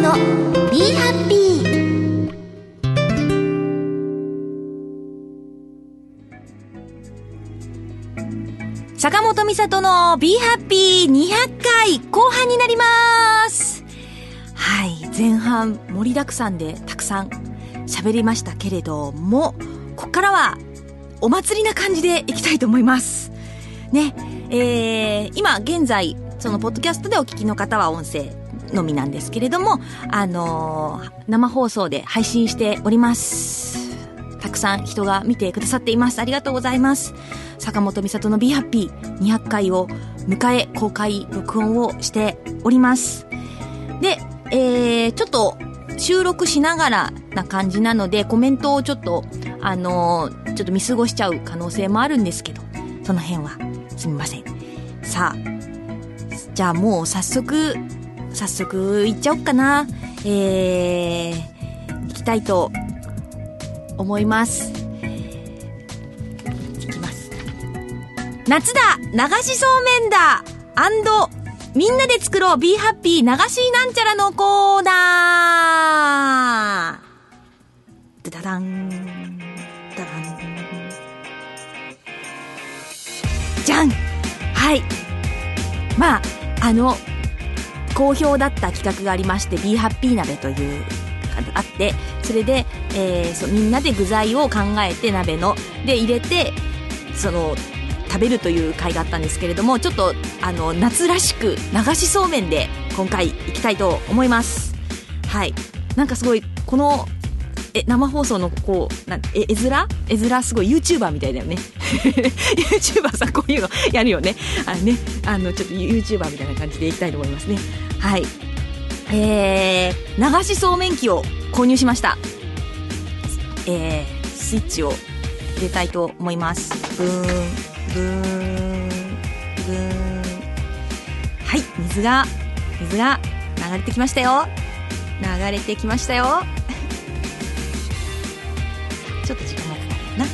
のビーハッピー坂本美里の Be Happy 200回後半になります。はい、前半盛りだくさんでたくさん喋りましたけれども、こっからはお祭りな感じでいきたいと思います。ね、えー、今現在、そのポッドキャストでお聞きの方は音声のみなんですけれども、あのー生放送で配信しております。たくさん人が見てくださっています。ありがとうございます。坂本美里の Be Happy 200回を迎え公開録音をしております。で、えー、ちょっと収録しながらな感じなのでコメントをちょっと、あのーちょっと見過ごしちゃう可能性もあるんですけど、その辺はすみません。さあ、じゃあもう早速、早速行っちゃおっかな。えー、行きたいと思います。いきます。夏だ流しそうめんだ。アンドみんなで作ろう。Be Happy 流しなんちゃらのコーナー。ダダン。ダダン。じゃんはい。まああの好評だった企画がありまして Be Happy 鍋というあってそれで、えーそうみんなで具材を考えて鍋ので入れてその食べるという回があったんですけれどもちょっとあの夏らしく流しそうめんで今回行きたいと思います。はい。なんかすごいこのえ生放送のこうなんえ絵面？絵面すごい YouTuber みたいだよね。YouTuber さんこういうのやるよね。あのね。あのちょっと YouTuber みたいな感じでいきたいと思いますね。はい。えー、流しそうめん機を購入しました。えー、スイッチを入れたいと思います。ブーンブーンブーン。はい水が水が流れてきましたよ。流れてきましたよ。ちょっと時間がかかるな。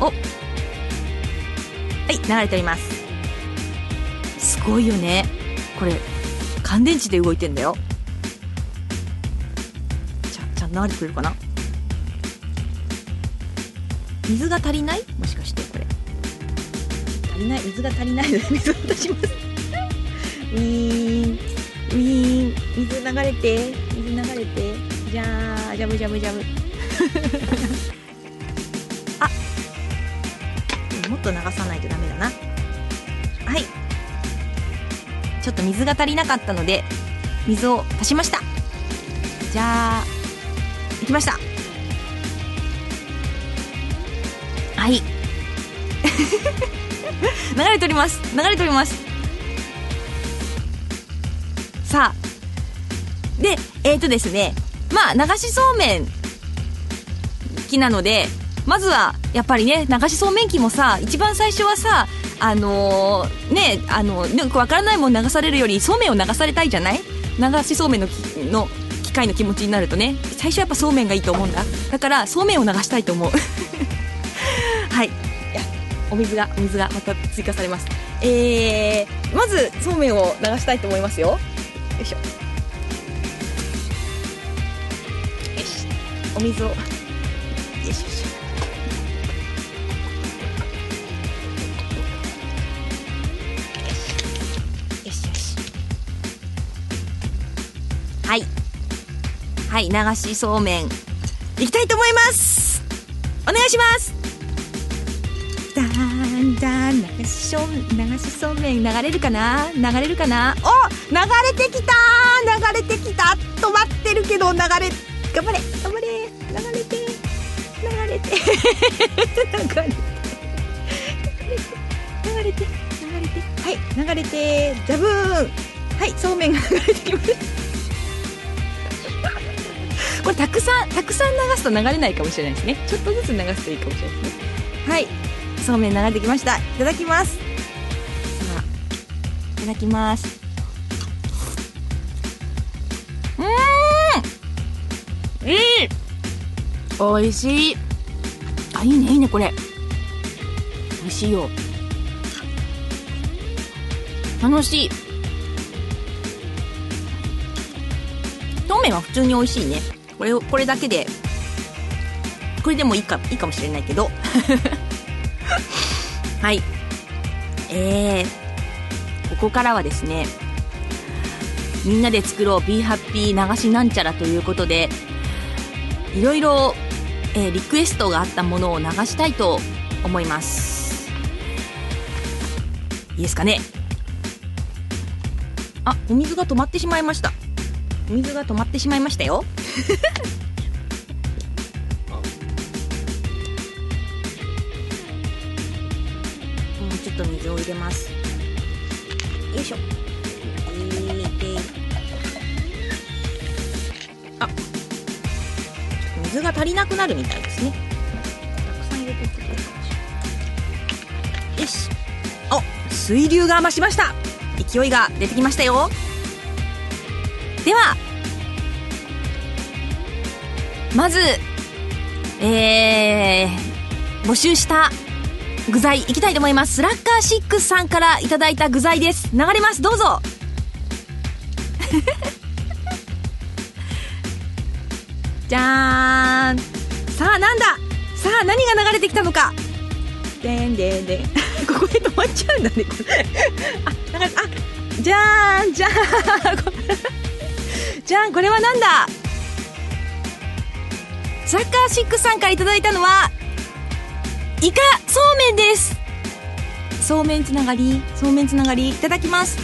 お。はい流れております。すごいよね。これ乾電池で動いてんだよ。ちゃちゃんと流れてくれるかな？水が足りない？もしかしてこれ。足りない？水が足りない？の で水を出します。ウィーン。ウィーン。水流れて。水流れて。じゃージャブジャブジャブ。あもっと流さないとダメだな。ちょっと水が足りなかったので水を足しました。じゃあ行きました。はい。流れております。流れております。さあ。でえっ、ー、とですね。まあ流しそうめん機なのでまずはやっぱりね流しそうめん機もさ一番最初はさあのーねあのよくわからないもん流されるよりそうめんを流されたいじゃない？流しそうめんのきの機械の気持ちになるとね。最初はやっぱそうめんがいいと思うんだ。だからそうめんを流したいと思う。はい。いお水がお水がまた追加されます。えー、まずそうめんを流したいと思いますよ。よいしょ。よし。お水を。よしよしはい。はい流しそうめん。いきたいと思います。お願いします。だんだん流しそう流しそうめん流れるかな？流れるかな？お流れてきた！流れてきた！止まってるけど流れ頑張れ頑張れ。流れて流れて流れて。流れて流れて。はい流れてジャブーン。はいそうめんが流れてきます。たくさんたくさん流すと流れないかもしれないですね。ちょっとずつ流すといいかもしれないですね。はい。そうめん流れてきました。いただきます。さあいただきます。うーん。いい。おいしい。あいいねいいねこれ。美味しいよ。楽しい。麺は普通に美味しいね。これを、これだけで、これでもいいか、いいかもしれないけど。はい。えー、ここからはですね、みんなで作ろう Be Happy 流しなんちゃらということで、いろいろ、えーリクエストがあったものを流したいと思います。いいですかね？あ、お水が止まってしまいました。お水が止まってしまいましたよ。もうちょっと水を入れます。よいしょ。入れて。あ、水が足りなくなるみたいですね。たくさん入れていって。よし。お、水流が増しました。勢いが出てきましたよ。では、まず、えー、募集した具材いきたいと思います。スラッカー6さんからいただいた具材です。流れます。どうぞ。じゃーん。さあ、なんださあ、何が流れてきたのか。でんでんでん。ここで止まっちゃうんだね、これ。あ、流れ、あ、じゃーん、じゃーん。じゃん、これはなんだ？サッカーシックさんからいただいたのは、イカそうめんです。そうめんつながり、そうめんつながり、いただきます。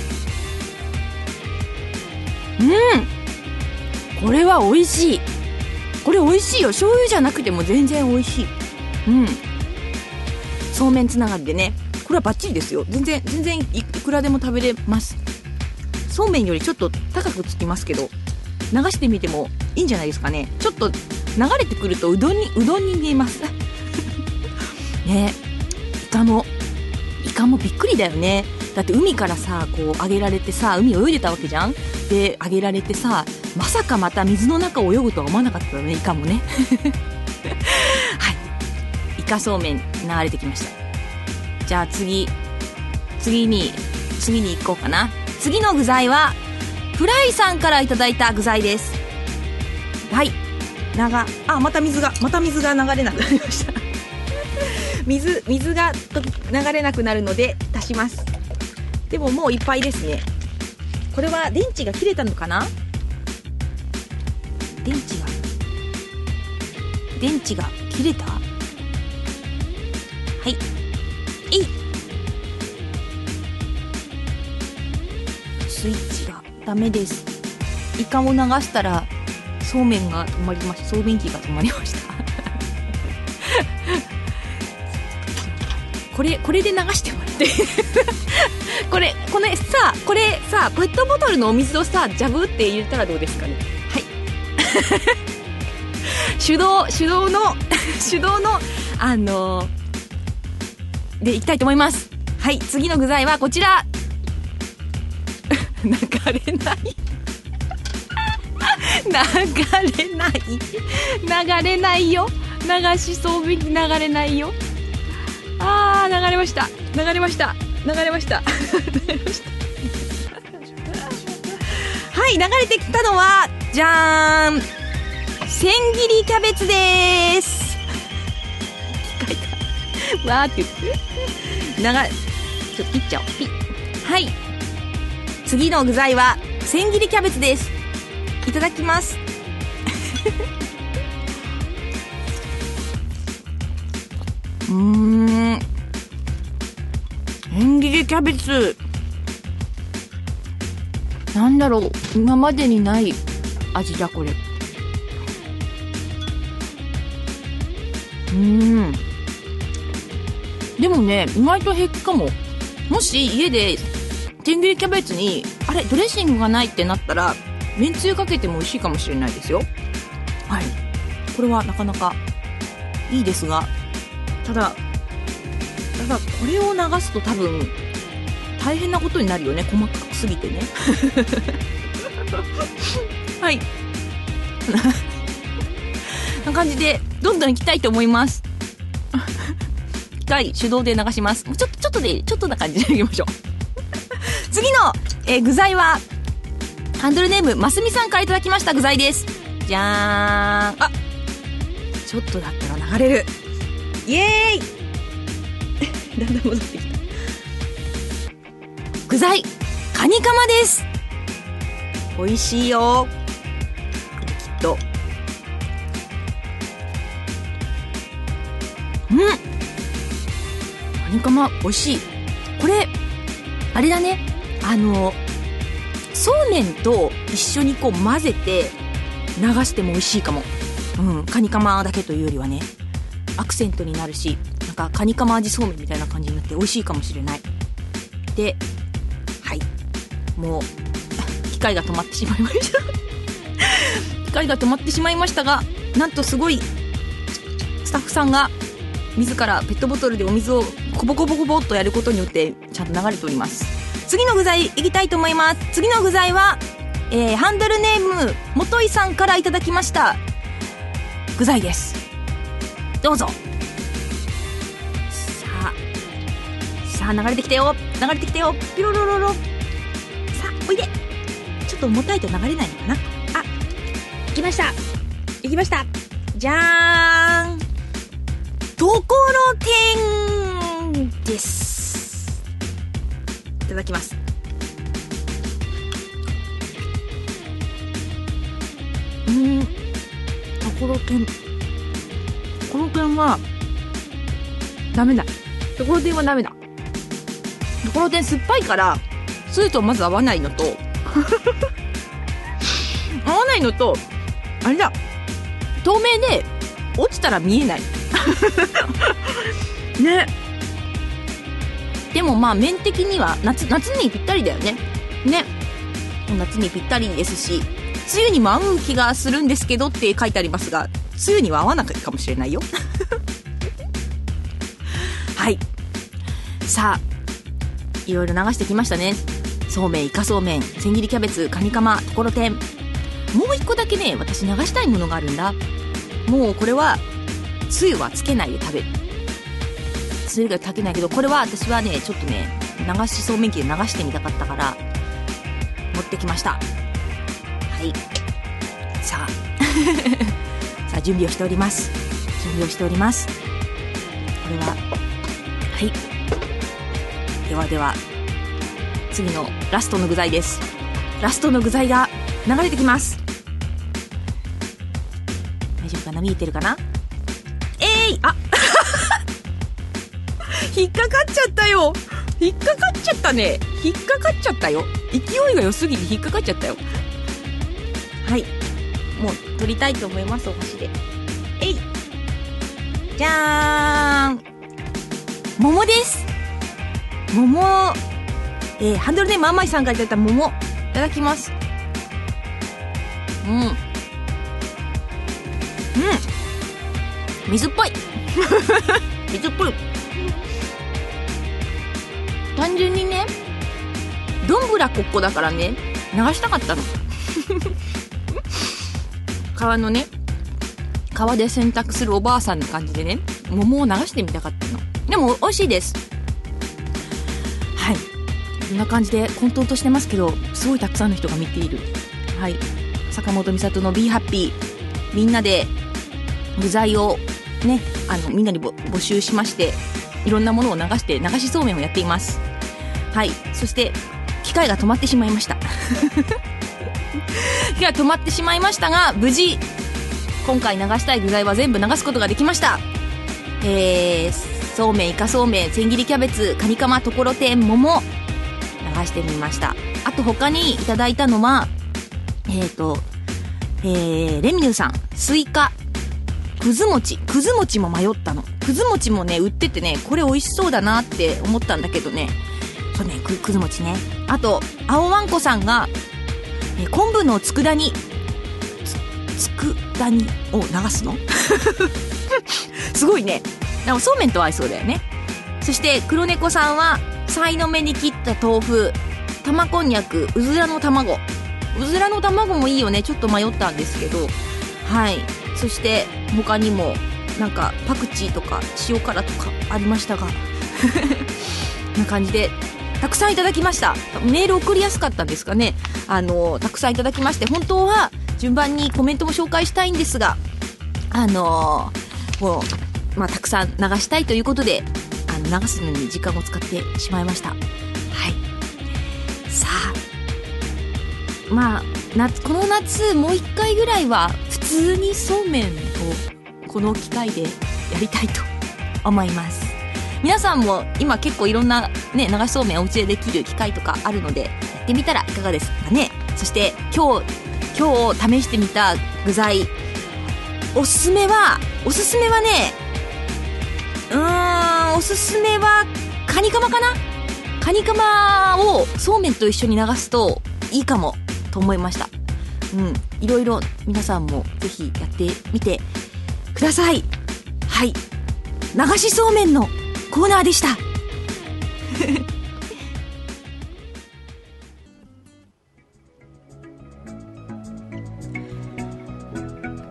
うん。これは美味しい。これ美味しいよ。醤油じゃなくても全然美味しい。うん。そうめんつながりでね。これはバッチリですよ。全然、全然いいくらでも食べれます。そうめんよりちょっと高くつきますけど、流してみてもいいんじゃないですかね。ちょっと流れてくるとうどんに、うどんに見えます。ねイカも、イカもびっくりだよね。だって海からさ、こう揚げられてさ、海泳いでたわけじゃんで、揚げられてさ、まさかまた水の中を泳ぐとは思わなかったよね、イカもね。はい。イカそうめん流れてきました。じゃあ次、次に、次に行こうかな。次の具材は、フライさんからいいた具材です。はい。長、あ、また水が、また水が流れなくなりました。水、水がと流れなくなるので足します。でももういっぱいですね。これは電池が切れたのかな？電池が、電池が切れた？はい。えいスイッチがダメです。イカを流したら、そうめんが止まりました。そうめん機が止まりました。これ、これで流してもらって。これ、これさあ、これさあ、ペットボトルのお水をさ、ジャブって入れたらどうですかね。はい。手動、手動の、手動の、あのでいきたいと思います。はい、次の具材はこちら。流れない。流れない。流れないよ。流しそうめん流れないよ。あー、流れました。流れました。流れました。流れました。はい、流れてきたのは、じゃーん。千切りキャベツです。わーって言って。長い。ちょっと切っちゃおう。ピッ。はい。次の具材は、千切りキャベツです。いただきます。うーん。千切りキャベツ。なんだろう。今までにない味だ、これ。うーん。でもね、意外と平気かも。もし家で、千切りキャベツに、あれ、ドレッシングがないってなったら、めんつゆかけても美味しいかもしれないですよ。はい。これはなかなかいいですが、ただ、ただ、これを流すと多分、大変なことになるよね。細かすぎてね。はい。な感じで、どんどん行きたいと思います。はい、手動で流します。ちょっと、ちょっとで、ちょっとな感じでいきましょう。次の、えー具材は、ハンドルネームますみさんからいただきました具材です。じゃーん。あちょっとだったら流れる。イエーイ。だんだん戻ってきた。具材カニカマです。美味しいよ。きっと。うん。カニカマ美味しい。これあれだね。あのそうめんと一緒にこう混ぜて流しても美味しいかも。うんカニカマだけというよりはねアクセントになるしなんかカニカマ味そうめんみたいな感じになって美味しいかもしれない。ではい。もう機械が止まってしまいました。機械が止まってしまいましたがなんとすごいスタッフさんが自らペットボトルでお水をコボコボコボっとやることによってちゃんと流れております。次の具材いきたいと思います。次の具材は、えー、ハンドルネーム元井さんからいただきました。具材です。どうぞ。さあさあ流れてきたよ。流れてきたよ。ピロロロロ。さあおいで。ちょっと重たいと流れないのかな。あ行きました。行きました。じゃーん。ところてんです。いただきます。うん。ところてんところてんはダメだ。ところてんはダメだ。ところてん酸っぱいからスーとまず合わないのと 合わないのとあれだ。透明で落ちたら見えない。ねでもまあ面的には夏夏にぴったりだよね。ね。夏にぴったりですし梅雨にも合う気がするんですけどって書いてありますが梅雨には合わないかもしれないよ。はい。さあいろいろ流してきましたね。そうめんイカそうめん千切りキャベツカニカマところてん。もう一個だけね私流したいものがあるんだ。もうこれはつゆはつけないで食べる。つゆが炊けないけどこれは私はねちょっとね流しそうめん器で流してみたかったから持ってきました。はい。さあ。さあ準備をしております。準備をしております。これははい。ではでは次のラストの具材です。ラストの具材が流れてきます。大丈夫かな？見えてるかな？引っかかっちゃったよ。引っかかっちゃったね。引っかかっちゃったよ。勢いが良すぎて引っかかっちゃったよ。はい。もう取りたいと思いますお箸で。えい。じゃーん。桃です。桃。えー、ハンドルネームあんまいさんからいただいた桃。いただきます。うん。うん。水っぽい。水っぽい。単純にねどんぶらこっこだからね流したかったの。川のね川で洗濯するおばあさんの感じでね桃を流してみたかったの。でも美味しいです。はい。こんな感じで混沌としてますけどすごいたくさんの人が見ている。はい。坂本美里の Be Happy みんなで具材をねあのみんなに募集しましていろんなものを流して流しそうめんをやっています。はい。そして機械が止まってしまいました。機械が止まってしまいましたが無事今回流したい具材は全部流すことができました。えー、そうめんイカそうめん千切りキャベツカニカマところてん桃流してみました。あと他にいただいたのはえっ、ー、とえー、レミヌさんスイカくず餅。くず餅も迷ったの。くず餅もね売っててねこれ美味しそうだなって思ったんだけどね。そうねくくず餅ね。あと青わんこさんが、え昆布の佃煮。つ佃煮を流すの？すごいね。なんかそうめんと合いそうだよね。そして黒猫さんはさいの目に切った豆腐。玉こんにゃく。うずらの卵。うずらの卵もいいよね。ちょっと迷ったんですけど。はい。そして他にも。なんかパクチーとか塩辛とかありましたが な感じでたくさんいただきました。メール送りやすかったんですかね。あのたくさんいただきまして本当は順番にコメントも紹介したいんですがあのもう、まあ、たくさん流したいということであの流すのに時間を使ってしまいました。はい。さあ。まあ夏この夏もう一回ぐらいは普通にそうめんをこの機会でやりたいと思います。皆さんも今結構いろんなね流しそうめんお家でできる機械とかあるのでやってみたらいかがですかね。そして今日今日試してみた具材おすすめはおすすめはねうーんおすすめはカニカマかな？カニカマをそうめんと一緒に流すといいかもと思いました。うんいろいろ皆さんもぜひやってみてください。はい。流しそうめんのコーナーでした。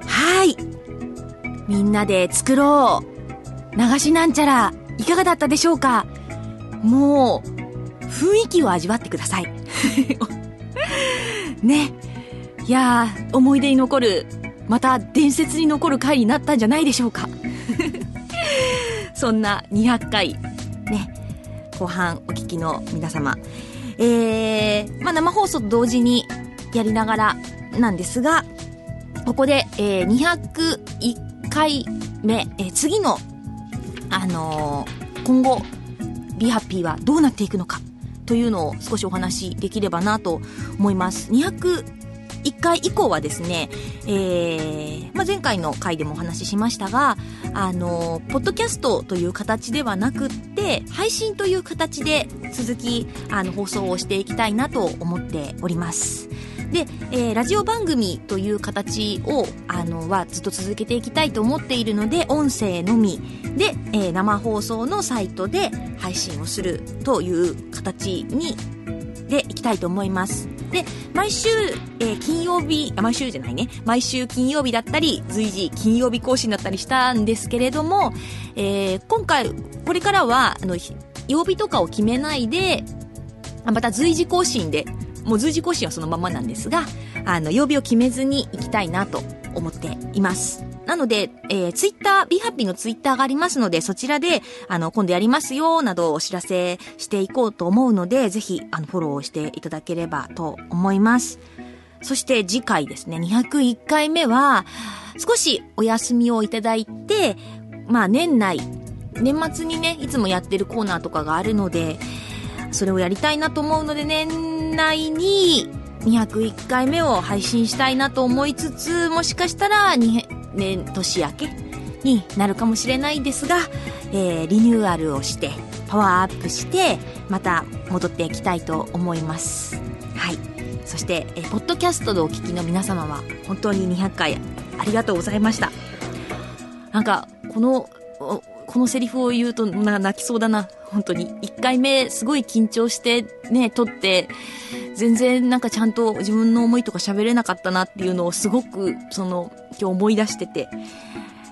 はい。みんなで作ろう。流しなんちゃらいかがだったでしょうか。もう雰囲気を味わってください。ね。いやー思い出に残るまた伝説に残る回になったんじゃないでしょうかそんな200回、ね、後半お聞きの皆様。えー、まあ、生放送と同時にやりながらなんですが、ここで、えー、201回目、えー、次の、あのー、今後、Be Happy はどうなっていくのかというのを少しお話しできればなと思います。2 1回以降はですね、えー、まあ、前回の回でもお話ししましたが、あの、ポッドキャストという形ではなくって、配信という形で続き、あの、放送をしていきたいなと思っております。で、えー、ラジオ番組という形を、あの、はずっと続けていきたいと思っているので、音声のみで、えー、生放送のサイトで配信をするという形に、でいきたいと思います。で、毎週、えー、金曜日、あ、毎週じゃないね。毎週金曜日だったり、随時金曜日更新だったりしたんですけれども、えー、今回、これからは、あの、曜日とかを決めないで、また随時更新で、もう随時更新はそのままなんですが、あの、曜日を決めずに行きたいなと思っています。なので、えー、ツイッター、ビーハッピーのツイッターがありますので、そちらで、あの、今度やりますよ、などお知らせしていこうと思うので、ぜひ、あの、フォローしていただければと思います。そして次回ですね、201回目は、少しお休みをいただいて、まあ年内、年末にね、いつもやってるコーナーとかがあるので、それをやりたいなと思うので、年内に201回目を配信したいなと思いつつ、もしかしたら、年、年明けになるかもしれないですが、えー、リニューアルをして、パワーアップして、また戻っていきたいと思います。はい。そして、え、ポッドキャストでお聞きの皆様は、本当に200回ありがとうございました。なんか、この、このセリフを言うとな泣きそうだな。本当に。1回目すごい緊張してね、撮って、全然なんかちゃんと自分の思いとか喋れなかったなっていうのをすごく、その、今日思い出してて、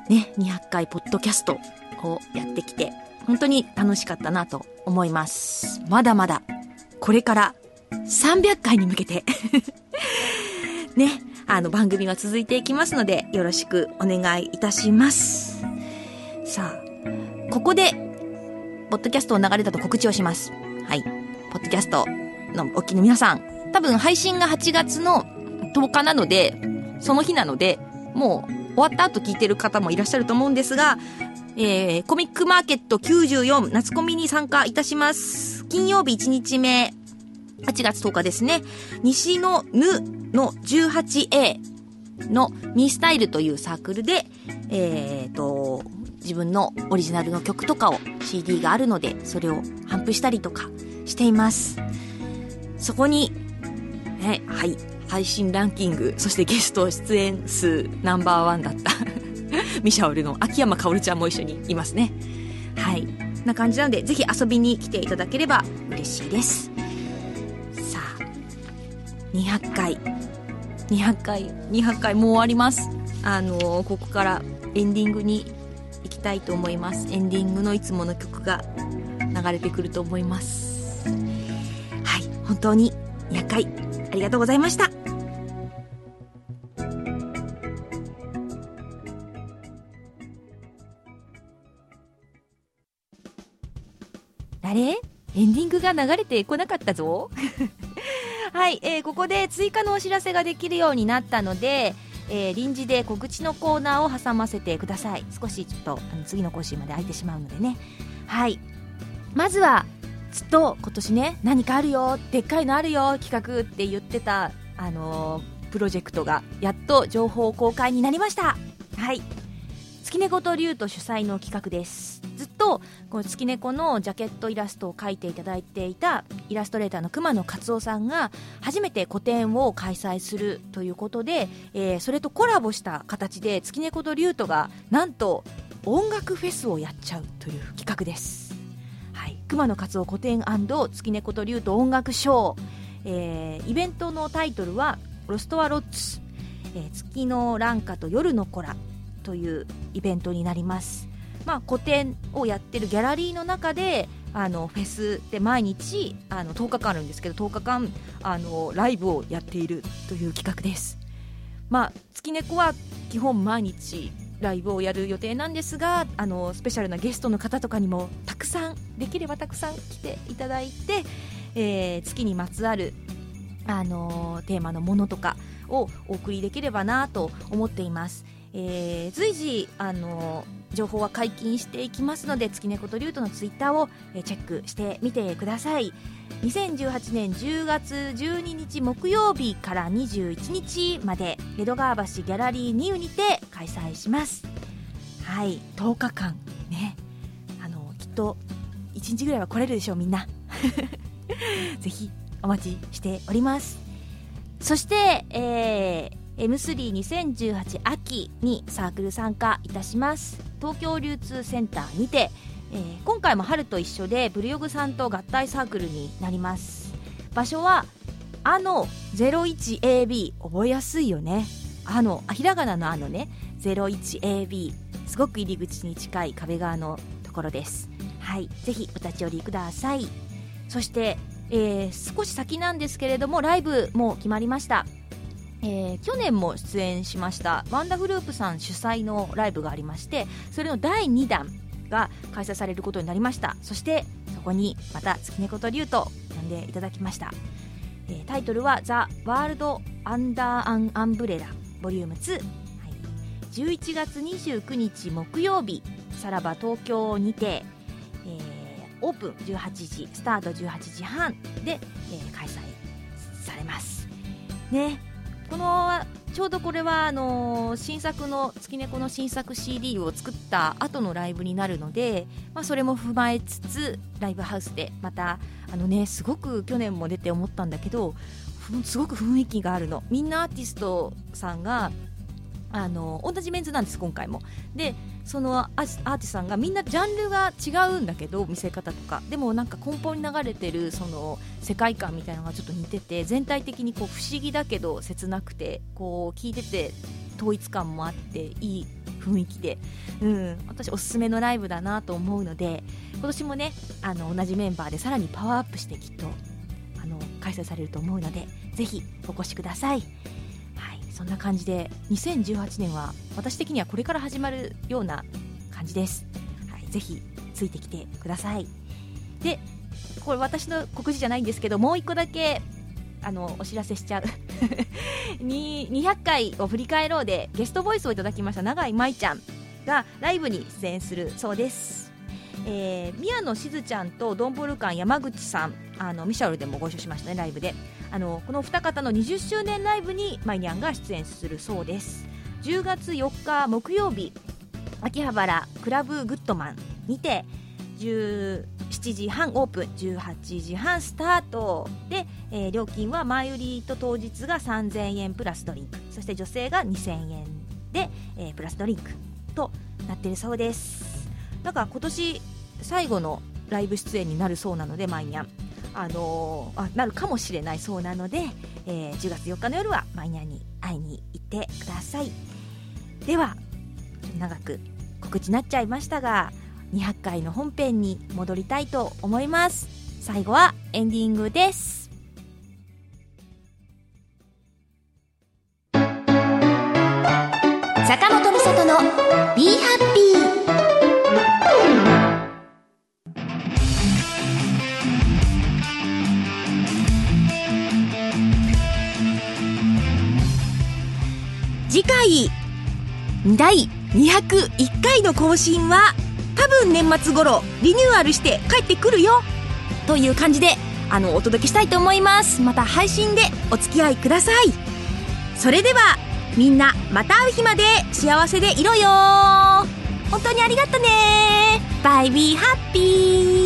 ね、200回ポッドキャストをやってきて、本当に楽しかったなと思います。まだまだ、これから300回に向けて ね、あの番組が続いていきますので、よろしくお願いいたします。さあ、ここで、ポッドキャストを流れたと告知をします。はい。ポッドキャストのおっきの皆さん、多分配信が8月の10日なので、その日なので、もう終わった後聞いてる方もいらっしゃると思うんですが、えー、コミックマーケット94夏コミに参加いたします。金曜日1日目、8月10日ですね。西のぬの 18A のミスタイルというサークルで、えーと、自分のオリジナルの曲とかを CD があるので、それを頒布したりとかしています。そこに、ね、はい、配信ランキング、そしてゲスト出演数ナンバーワンだった ミシャオルの秋山かおるちゃんも一緒にいますね。はい。な感じなので、ぜひ遊びに来ていただければ嬉しいです。さあ、200回。200回、200回もう終わります。あのー、ここからエンディングに行きたいと思います。エンディングのいつもの曲が流れてくると思います。本当に200回ありがとうございましたあれエンディングが流れてこなかったぞ はい、えー、ここで追加のお知らせができるようになったので、えー、臨時で告知のコーナーを挟ませてください。少しちょっとあの次の講習まで空いてしまうのでね。はい。まずはずっと今年ね何かあるよでっかいのあるよ企画って言ってたあのー、プロジェクトがやっと情報公開になりました。はい。月猫と竜と主催の企画です。ずっとこの月猫のジャケットイラストを描いていただいていたイラストレーターの熊野勝夫さんが初めて個展を開催するということで、えー、それとコラボした形で月猫と竜とがなんと音楽フェスをやっちゃうという企画です、はい、熊野勝夫個展月猫と竜と音楽ショー、えー、イベントのタイトルは「ロストアロッツ」えー、月の蘭花と夜の子ら。というイベントになりますまあ、個展をやってるギャラリーの中であのフェスで毎日あの10日間あるんですけど10日間あのライブをやっているという企画です。まあ、月猫は基本毎日ライブをやる予定なんですがあのスペシャルなゲストの方とかにもたくさんできればたくさん来ていただいて、えー、月にまつわるあのテーマのものとかをお送りできればなと思っています。えー、随時あの情報は解禁していきますので月猫と竜とのツイッターをチェックしてみてください。2018年10月12日木曜日から21日まで江戸川橋ギャラリーニューにて開催します。はい10日間。ね。あのきっと1日ぐらいは来れるでしょうみんな。ぜひお待ちしております。そして、えー M32018 秋にサークル参加いたします。東京流通センターにて、えー、今回も春と一緒でブルヨグさんと合体サークルになります。場所はあの 01AB 覚えやすいよね。あのあひらがなのあのね。01AB すごく入り口に近い壁側のところです。はい。ぜひお立ち寄りください。そして、えー、少し先なんですけれどもライブも決まりました。えー、去年も出演しましたワンダフループさん主催のライブがありましてそれの第2弾が開催されることになりました。そしてそこにまた月猫と竜と呼んでいただきました、えー、タイトルは「ザ・ワールド・アンダー・アン・アンブレラ」ボリューム2、はい、11月29日木曜日さらば東京にて、えー、オープン18時スタート18時半で、えー、開催されます。ね。このちょうどこれはあの新作の月猫の新作 CD を作った後のライブになるので、まあ、それも踏まえつつライブハウスでまたあのねすごく去年も出て思ったんだけどすごく雰囲気があるの。みんなアーティストさんがあの同じメンズなんです今回も。でそのアーティストさんがみんなジャンルが違うんだけど見せ方とか。でもなんか根本に流れてるその世界観みたいなのがちょっと似てて全体的にこう不思議だけど切なくてこう聞いてて統一感もあっていい雰囲気で、うん、私おすすめのライブだなと思うので今年もねあの同じメンバーでさらにパワーアップしてきっとあの開催されると思うのでぜひお越しください。そんな感じで2018年は私的にはこれから始まるような感じです、はい、ぜひついてきてください。でこれ私の告示じゃないんですけどもう1個だけあのお知らせしちゃう。200回を振り返ろうでゲストボイスをいただきました永井舞ちゃんがライブに出演するそうです。えー、宮野しずちゃんとドンボルカン山口さんあのミシャルでもご一緒しましたねライブで。あのこの二方の20周年ライブにマイニャンが出演するそうです。10月4日木曜日秋葉原クラブグッドマンにて17時半オープン18時半スタートで、えー、料金は前売りと当日が3000円プラスドリンク。そして女性が2000円で、えー、プラスドリンクとなっているそうです。だから今年最後のライブ出演になるそうなのでマイニャン。あのー、あなるかもしれないそうなので、えー、10月4日の夜はマイナーに会いに行ってください。では長く告知なっちゃいましたが200回の本編に戻りたいと思います。最後はエンディングです。坂本美里の「ビーハッピー」次回第201回の更新は多分年末頃リニューアルして帰ってくるよ。という感じであのお届けしたいと思います。また配信でお付き合いください。それではみんなまた会う日まで幸せでいろよ。本当にありがとね。バイビーハッピー。